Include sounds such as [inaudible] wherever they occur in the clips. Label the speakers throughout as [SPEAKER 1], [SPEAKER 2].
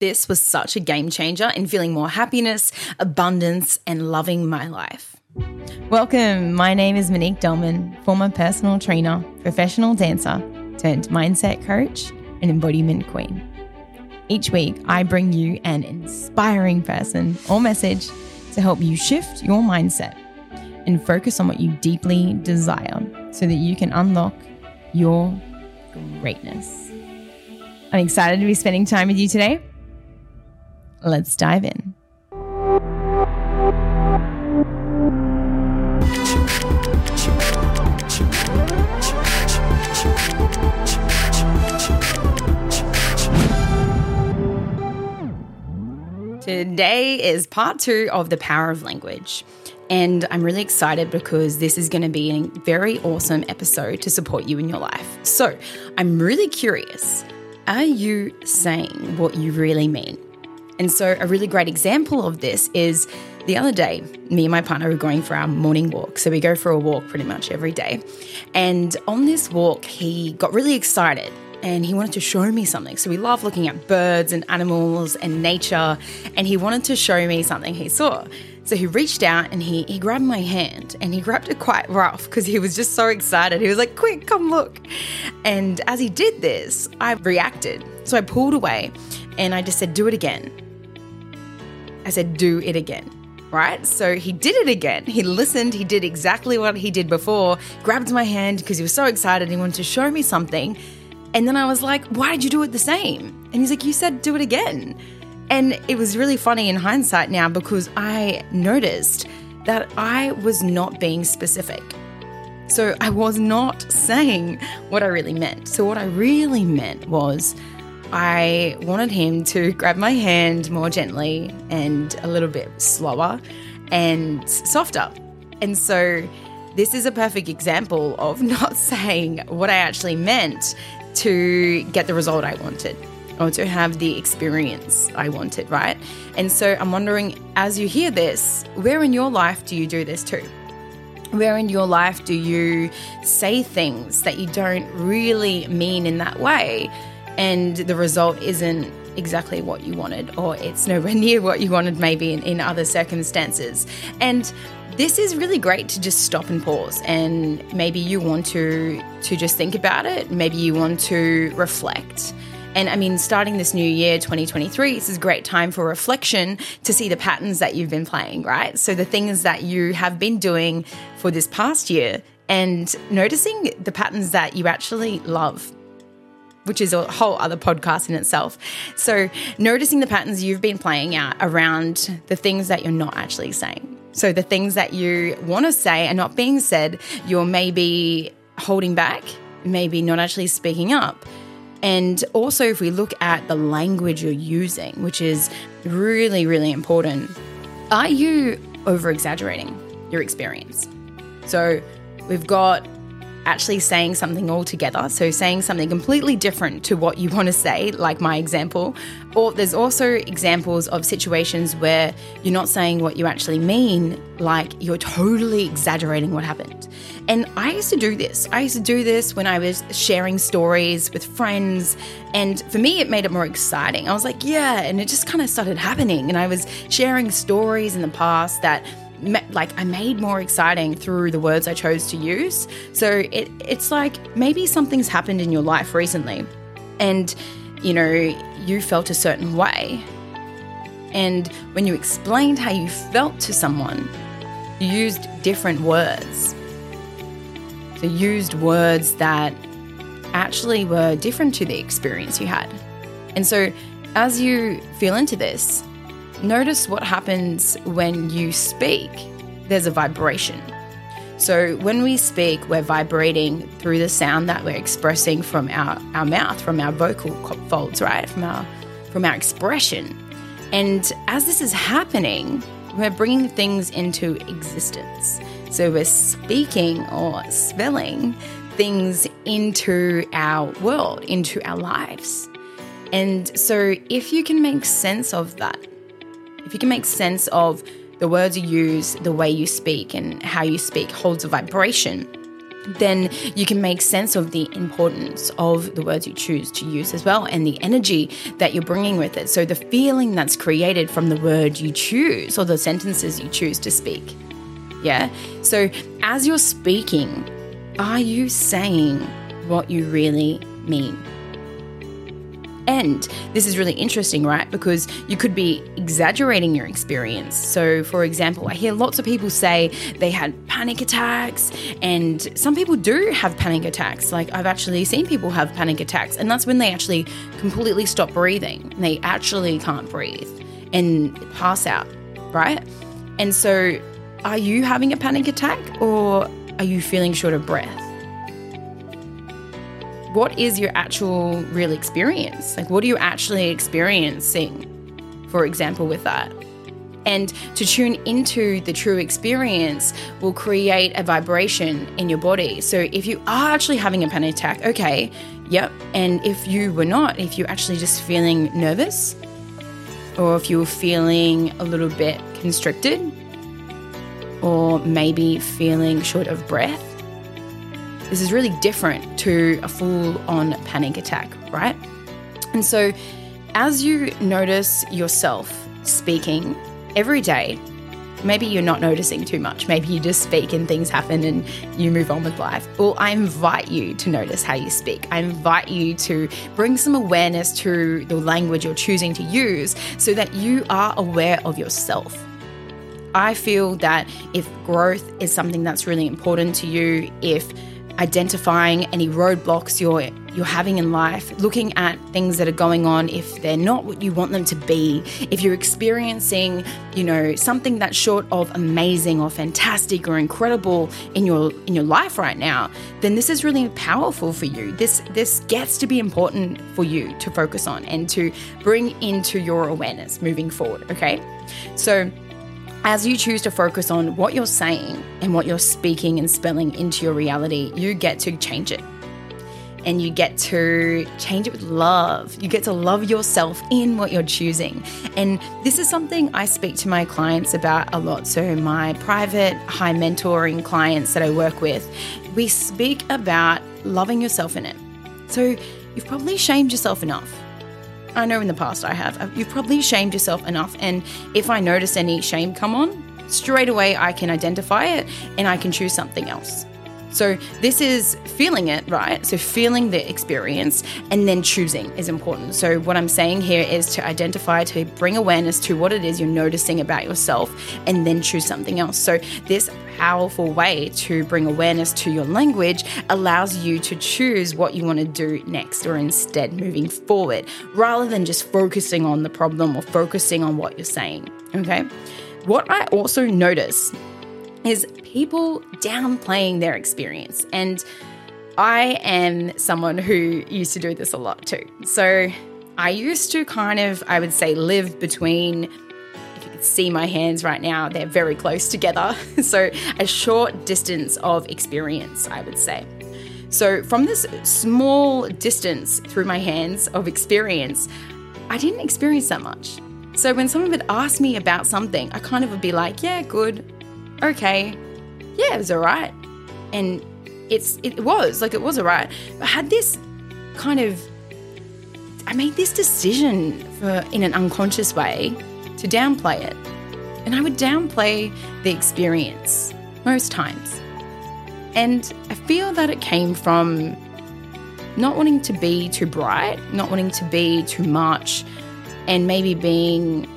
[SPEAKER 1] This was such a game changer in feeling more happiness, abundance, and loving my life.
[SPEAKER 2] Welcome. My name is Monique Dolman, former personal trainer, professional dancer, turned mindset coach, and embodiment queen. Each week, I bring you an inspiring person or message to help you shift your mindset and focus on what you deeply desire so that you can unlock your greatness. I'm excited to be spending time with you today. Let's dive in.
[SPEAKER 1] Today is part two of the power of language. And I'm really excited because this is going to be a very awesome episode to support you in your life. So I'm really curious are you saying what you really mean? And so, a really great example of this is the other day, me and my partner were going for our morning walk. So, we go for a walk pretty much every day. And on this walk, he got really excited and he wanted to show me something. So, we love looking at birds and animals and nature. And he wanted to show me something he saw. So he reached out and he, he grabbed my hand and he grabbed it quite rough because he was just so excited. He was like, Quick, come look. And as he did this, I reacted. So I pulled away and I just said, Do it again. I said, Do it again. Right? So he did it again. He listened. He did exactly what he did before, grabbed my hand because he was so excited. He wanted to show me something. And then I was like, Why did you do it the same? And he's like, You said do it again. And it was really funny in hindsight now because I noticed that I was not being specific. So I was not saying what I really meant. So, what I really meant was, I wanted him to grab my hand more gently and a little bit slower and softer. And so this is a perfect example of [laughs] not saying what I actually meant to get the result I wanted or to have the experience I wanted, right? And so I'm wondering as you hear this, where in your life do you do this too? Where in your life do you say things that you don't really mean in that way? And the result isn't exactly what you wanted, or it's nowhere [laughs] near what you wanted, maybe in, in other circumstances. And this is really great to just stop and pause and maybe you want to to just think about it maybe you want to reflect and I mean, starting this new year, 2023, this is a great time for reflection to see the patterns that you've been playing, right? So, the things that you have been doing for this past year and noticing the patterns that you actually love which is a whole other podcast in itself. So, noticing the patterns you've been playing out around the things that you're not actually saying. So, the things that you want to say are not being said, you're maybe holding back, maybe not actually speaking up. And also, if we look at the language you're using, which is really, really important, are you over exaggerating your experience? So, we've got actually saying something altogether. So, saying something completely different to what you want to say, like my example. Or there's also examples of situations where you're not saying what you actually mean, like you're totally exaggerating what happened. And I used to do this. I used to do this when I was sharing stories with friends. And for me, it made it more exciting. I was like, yeah. And it just kind of started happening. And I was sharing stories in the past that like I made more exciting through the words I chose to use. So it, it's like maybe something's happened in your life recently and you know you felt a certain way. And when you explained how you felt to someone, you used different words. So used words that actually were different to the experience you had. And so as you feel into this, Notice what happens when you speak. There's a vibration. So when we speak, we're vibrating through the sound that we're expressing from our, our mouth, from our vocal folds, right? From our from our expression. And as this is happening, we're bringing things into existence. So we're speaking or spelling things into our world, into our lives. And so if you can make sense of that, if you can make sense of the words you use, the way you speak, and how you speak holds a vibration, then you can make sense of the importance of the words you choose to use as well and the energy that you're bringing with it. So, the feeling that's created from the word you choose or the sentences you choose to speak. Yeah. So, as you're speaking, are you saying what you really mean? And this is really interesting, right? Because you could be exaggerating your experience. So, for example, I hear lots of people say they had panic attacks, and some people do have panic attacks. Like, I've actually seen people have panic attacks, and that's when they actually completely stop breathing. They actually can't breathe and pass out, right? And so, are you having a panic attack or are you feeling short of breath? What is your actual real experience? Like, what are you actually experiencing, for example, with that? And to tune into the true experience will create a vibration in your body. So, if you are actually having a panic attack, okay, yep. And if you were not, if you're actually just feeling nervous, or if you're feeling a little bit constricted, or maybe feeling short of breath, this is really different to a full on panic attack, right? And so, as you notice yourself speaking every day, maybe you're not noticing too much. Maybe you just speak and things happen and you move on with life. Well, I invite you to notice how you speak. I invite you to bring some awareness to the language you're choosing to use so that you are aware of yourself. I feel that if growth is something that's really important to you, if identifying any roadblocks you're you're having in life, looking at things that are going on if they're not what you want them to be, if you're experiencing, you know, something that's short of amazing or fantastic or incredible in your in your life right now, then this is really powerful for you. This this gets to be important for you to focus on and to bring into your awareness moving forward, okay? So as you choose to focus on what you're saying and what you're speaking and spelling into your reality, you get to change it. And you get to change it with love. You get to love yourself in what you're choosing. And this is something I speak to my clients about a lot. So, my private high mentoring clients that I work with, we speak about loving yourself in it. So, you've probably shamed yourself enough I know in the past I have. You've probably shamed yourself enough. And if I notice any shame come on, straight away I can identify it and I can choose something else. So, this is feeling it, right? So, feeling the experience and then choosing is important. So, what I'm saying here is to identify, to bring awareness to what it is you're noticing about yourself and then choose something else. So, this powerful way to bring awareness to your language allows you to choose what you want to do next or instead moving forward rather than just focusing on the problem or focusing on what you're saying. Okay. What I also notice is people downplaying their experience. And I am someone who used to do this a lot too. So I used to kind of, I would say, live between, if you could see my hands right now, they're very close together. [laughs] so a short distance of experience, I would say. So from this small distance through my hands of experience, I didn't experience that much. So when someone would ask me about something, I kind of would be like, yeah, good, okay, yeah, it was all right. And it's it was like it was all right. But I had this kind of I made this decision for in an unconscious way to downplay it. And I would downplay the experience most times. And I feel that it came from not wanting to be too bright, not wanting to be too much, and maybe being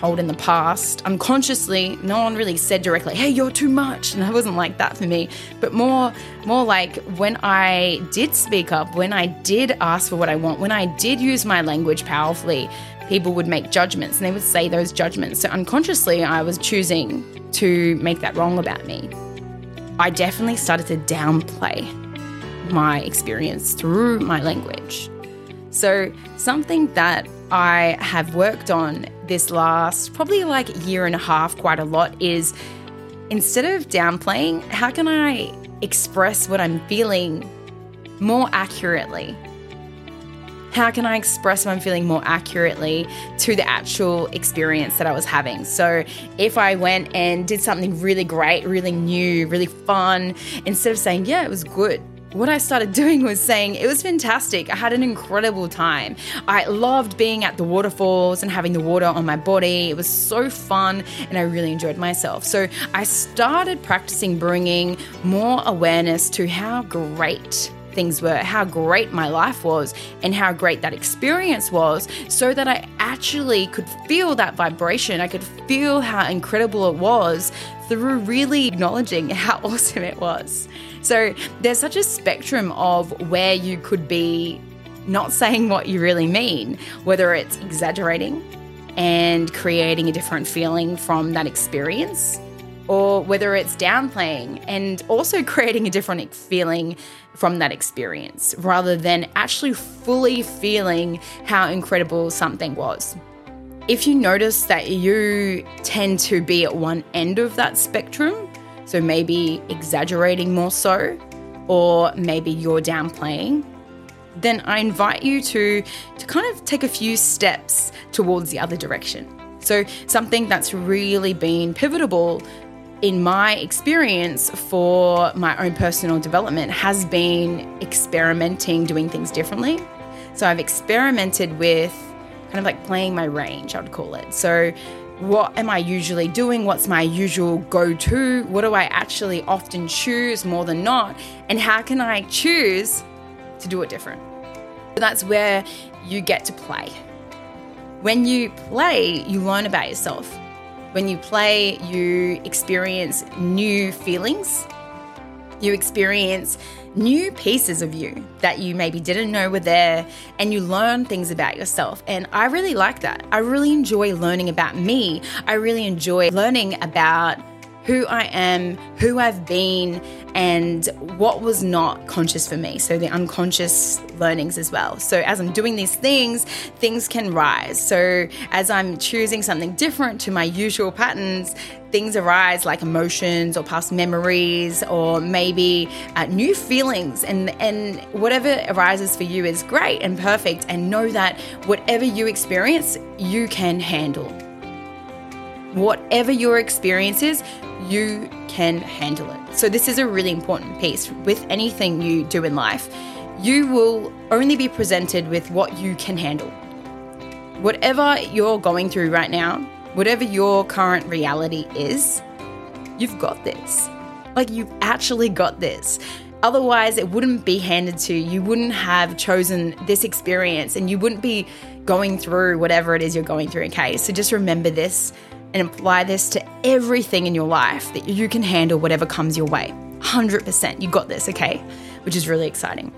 [SPEAKER 1] told in the past unconsciously no one really said directly hey you're too much. And that wasn't like that for me. But more more like when i did speak up when i did ask for what i want when i did use my language powerfully people would make judgments and they would say those judgments. So unconsciously i was choosing to make that wrong about me. I definitely started to downplay my experience through my language. So something that I have worked on this last probably like year and a half quite a lot is instead of downplaying, how can I express what I'm feeling more accurately? How can I express what I'm feeling more accurately to the actual experience that I was having? So, if I went and did something really great, really new, really fun, instead of saying, yeah, it was good, what I started [laughs] doing was saying it was fantastic. I had an incredible time. I loved being at the waterfalls and having the water on my body. It was so fun and I really enjoyed myself. So I started practicing bringing more awareness to how great things were, how great my life was, and how great that experience was, so that I actually could feel that vibration. I could feel how incredible it was through really acknowledging [laughs] how awesome it was. So there's such a spectrum of where you could be not saying what you really mean, whether it's exaggerating and creating a different feeling from that experience, or whether it's downplaying and also [laughs] creating a different feeling from that experience rather than actually fully feeling how incredible something was. If you notice that you tend to be at one end of that spectrum, so maybe exaggerating more so, or maybe you're downplaying, then I invite you to, to kind of take a few steps towards the other direction. So, something that's really been pivotal in my experience for my own personal development has been experimenting, doing things differently. So, I've experimented with kind of like playing my range, I would call it. So, what am I usually doing? What's my usual go to? What do I actually often choose more than not? And how can I choose to do it different? That's where you get to play. When you play, you learn about yourself. When you play, you experience new feelings, you experience new pieces of you that you maybe didn't know were there, and you learn things about yourself. And I really like that. I really enjoy learning about me. I really enjoy learning about who I am, who I've been, and what was not conscious for me. So the unconscious learnings as well. So as I'm doing these things, things can rise. So as I'm choosing something different to my usual patterns, things arise like emotions or past memories or maybe uh, new feelings and and whatever arises for you is great and perfect and know that whatever you experience you can handle whatever your experience is you can handle it. So, this is a really important piece. With anything you do in life, you will only be presented with what you can handle. Whatever you're going through right now, whatever your current reality is, you've got this. Like, you've actually got this. Otherwise, it wouldn't be handed to you. You wouldn't have chosen this experience and you wouldn't be going through whatever it is you're going through. Okay, so just remember this and apply this to everything in your life that you can handle whatever comes your way. 100%. You got this, okay? Which is really exciting.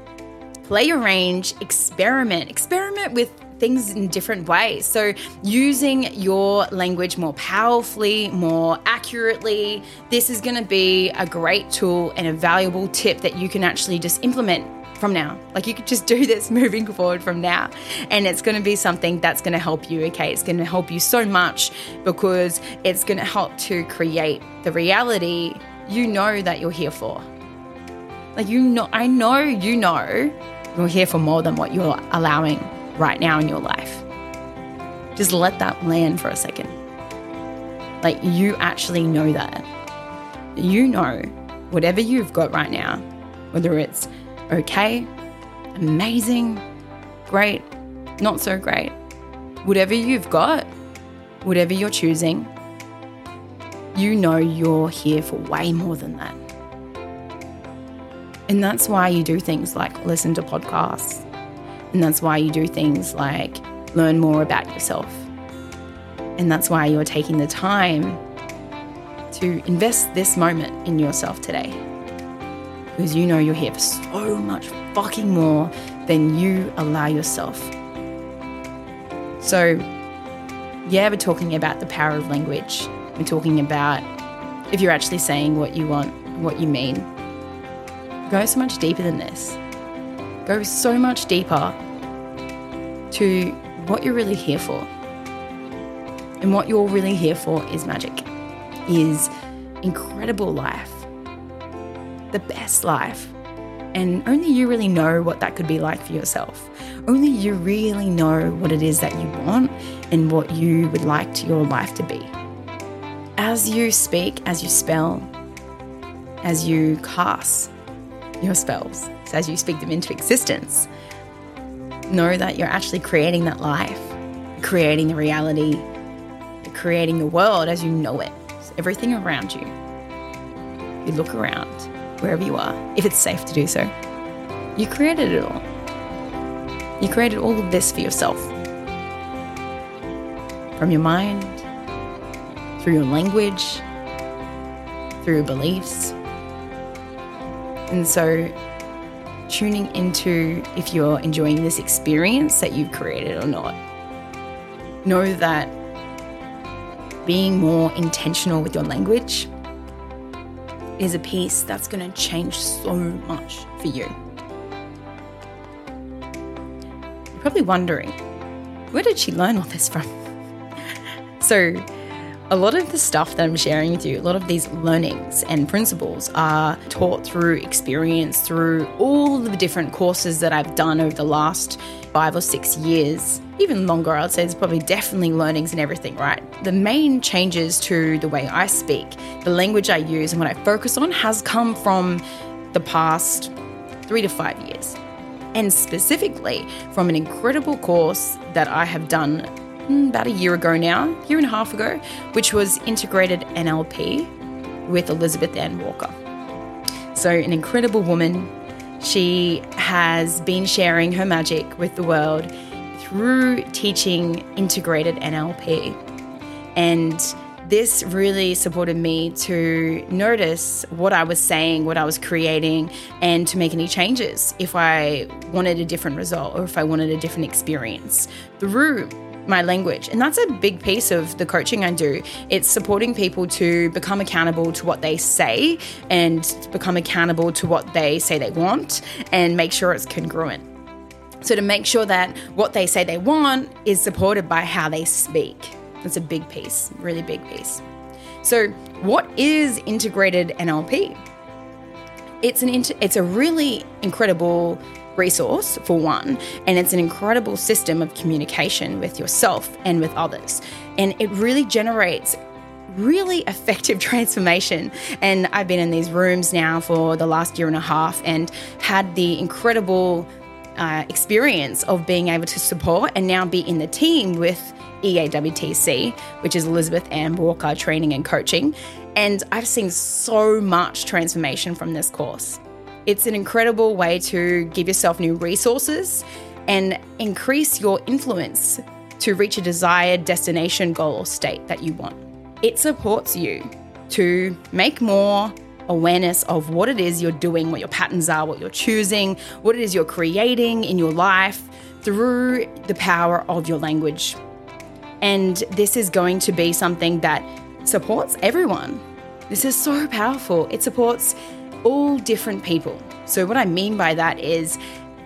[SPEAKER 1] Play your range, experiment, experiment with things in different ways. So, using your language more powerfully, more accurately, this is going to be a great tool and a valuable tip that you can actually just implement from now. Like you could just do this [laughs] moving forward from now. And it's going to be something that's going to help you, okay? It's going to help you so much because it's going to help to create the reality you know that you're here for. Like you know, I know you know you're here for more than what you're allowing right now in your life. Just let that land for a second. Like you actually know that. You know whatever you've got right now, whether it's okay, amazing, great, not so great. Whatever you've got, whatever you're choosing, you know you're here for way more than that. And that's why you do things like listen to podcasts. And that's why you do things like learn more about yourself. And that's why you're taking the time to invest this moment in yourself today because you know you're here for so much fucking more than you allow yourself. So, yeah, we're talking about the power of language. We're talking about if you're actually saying what you want, what you mean. Go so much deeper than this. Go so much deeper to what you're really here for. And what you're really here for is magic, is incredible life the best life. And only you really know what that could be like for yourself. Only you really know what it is that you want and what you would like to your life to be. As you speak, as you spell, as you cast your spells, as you speak them into existence, know that you're actually creating that life, creating the reality, creating the world as you know it. Everything around you. You look around wherever you are, if it's safe to do so. You created it all. You created all of this for yourself. From your mind, through your language, through your beliefs. And so, tuning into if you're enjoying this experience that you've created or not. Know that being more intentional with your language is a piece that's going to change so much for you. You're probably wondering, where did she learn all this from? [laughs] so, a lot of the stuff that I'm sharing with you, a lot of these learnings and principles are taught through experience, through all of the different courses that I've done over the last five or six years. Even longer, I'd say there's probably definitely learnings and everything, right? The main changes to the way I speak, the language I use, and what I focus on has come from the past three to five years. And specifically from an incredible course that I have done about a year ago now, year and a half ago, which was integrated NLP with Elizabeth Ann Walker. So, an incredible woman. She has been sharing her magic with the world through teaching integrated NLP. And this really supported me to notice what I was saying, what I was creating, and to make any changes if I wanted a different result or if I wanted a different experience through my language. And that's a big piece of the coaching I do. It's supporting people to become accountable to what they say and become accountable to what they say they want and make sure it's congruent. So, to make sure that what they say they want is supported by how they speak. That's a big piece, really big piece. So, what is integrated NLP? It's an inter- it's a really incredible resource, for one, and it's an incredible system of communication with yourself and with others. And it really generates really [laughs] effective transformation. And I've been in these rooms now for the last year and a half and had the incredible uh, experience of being able to support and now be in the team with EAWTC, which is Elizabeth Ann Walker Training and Coaching. And I've seen so much transformation from this course. It's an incredible way to give yourself new resources and increase your influence to reach a desired destination, goal, or state that you want. It supports you to make more awareness of what it is you're doing, what your patterns are, what you're choosing, what it is you're creating in your life through the power of your language. And this is going to be something that supports everyone. This is so powerful. It supports all different people. So, what I mean by that is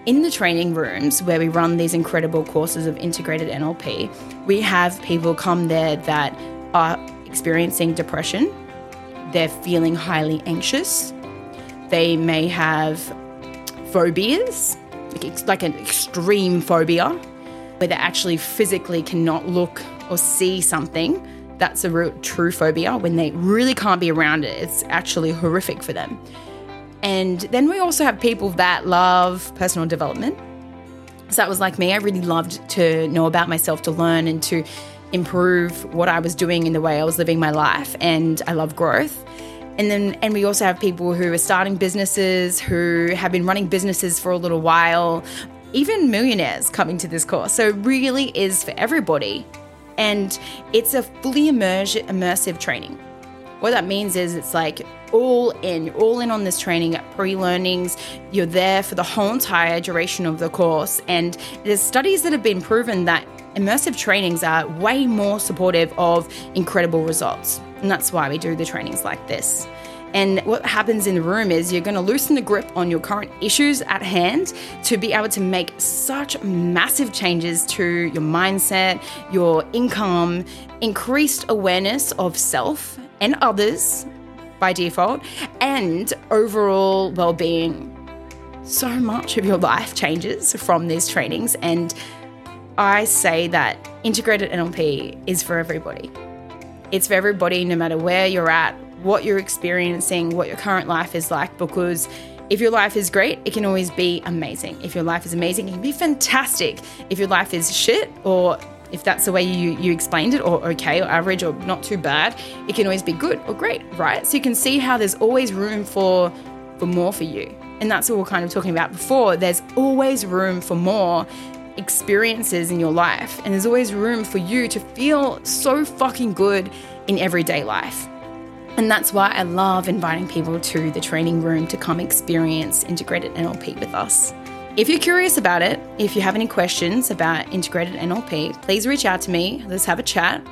[SPEAKER 1] in the training rooms where we run these incredible courses of integrated NLP, we have people come there that are experiencing depression, they're feeling highly anxious, they may have phobias, like an extreme phobia, where they actually physically cannot look or see something. That's a real, true phobia when they really can't be around it. It's actually horrific for them. And then we also have people that love personal development. So that was like me. I really loved to know about myself, to learn and to improve what I was doing in the way I was living my life. And I love growth. And then, and we also have people who are starting businesses, who have been running businesses for a little while, even millionaires coming to this course. So, it really is for everybody. And it's a fully immersive training. What that means is it's like all in, all in on this training pre learnings. You're there for the whole entire duration of the course. And there's studies that have been proven that immersive trainings are way more supportive of incredible results. And that's why we do the trainings like this. And what happens in the room is you're going to loosen the grip on your current issues at hand to be able to make such massive changes to your mindset, your income, increased awareness of self and others by default, and overall well being. so much of your life changes from these trainings. And I say that integrated NLP is for everybody. It's for everybody, no matter where you're at, what you're experiencing, what your current life is like, because if your life is great, it can always be amazing. If your life is amazing, it can be fantastic. If your life is shit, or if that's the way you, you explained it, or okay, or average, or not too bad, it can always be good or great, right? So you can see how there's always room for for more for you. And that's what we're kind of talking about before. There's always room for more experiences in your life. And there's always room for you to feel so fucking good in everyday life. And that's why I love inviting people to the training room to come experience integrated NLP with us. If you're curious about it, if you have any questions about integrated NLP, please reach out to me. Let's have a chat.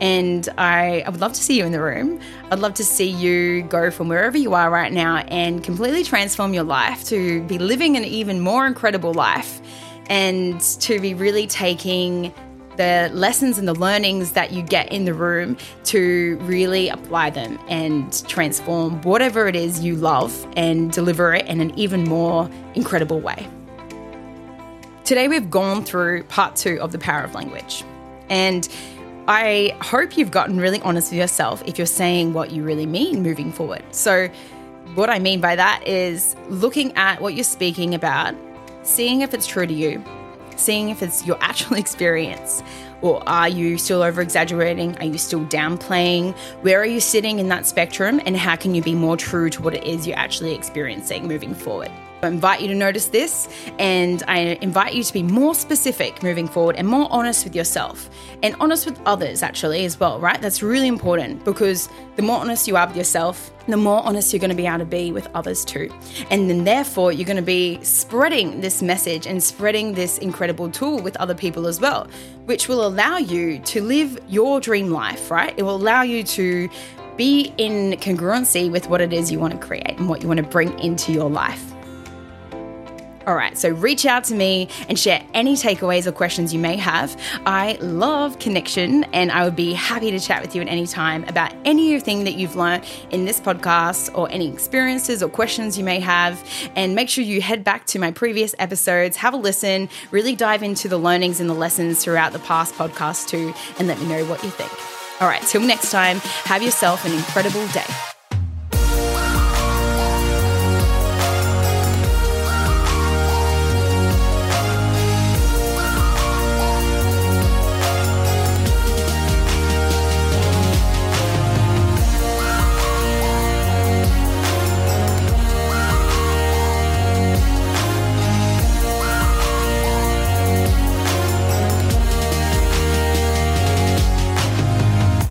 [SPEAKER 1] And I, I would love to see you in the room. I'd love to see you go from wherever you are right now and completely transform your life to be living an even more incredible life and to be really taking the lessons and the learnings that you get in the room to really apply them and transform whatever it is you love and deliver it in an even more incredible way. Today, we've gone through part two of the power of language. And I hope you've gotten really honest with yourself if you're saying what you really mean moving forward. So, what I mean by that is looking at what you're speaking about, seeing if it's true to you, seeing if it's your actual [laughs] experience. Or are you still over exaggerating? Are you still downplaying? Where are you sitting in that spectrum? And how can you be more true to what it is you're actually experiencing moving forward? I invite you to notice this and I invite you to be more specific moving forward and more honest with yourself and honest with others, actually, as well, right? That's really important because the more honest you are with yourself, the more honest you're going to be able to be with others too. And then, therefore, you're going to be spreading this message and spreading this incredible tool with other people as well, which will allow you to live your dream life, right? It will allow you to be in congruency with what it is you want to create and what you want to bring into your life. All right, so reach out to me and share any takeaways or questions you may have. I love connection and I would be happy to chat with you at any time about anything that you've learned in this podcast or any experiences or questions you may have. And make sure you head back to my previous episodes, have a listen, really dive into the learnings and the lessons throughout the past podcast too, and let me know what you think. All right, till next time, have yourself an incredible day.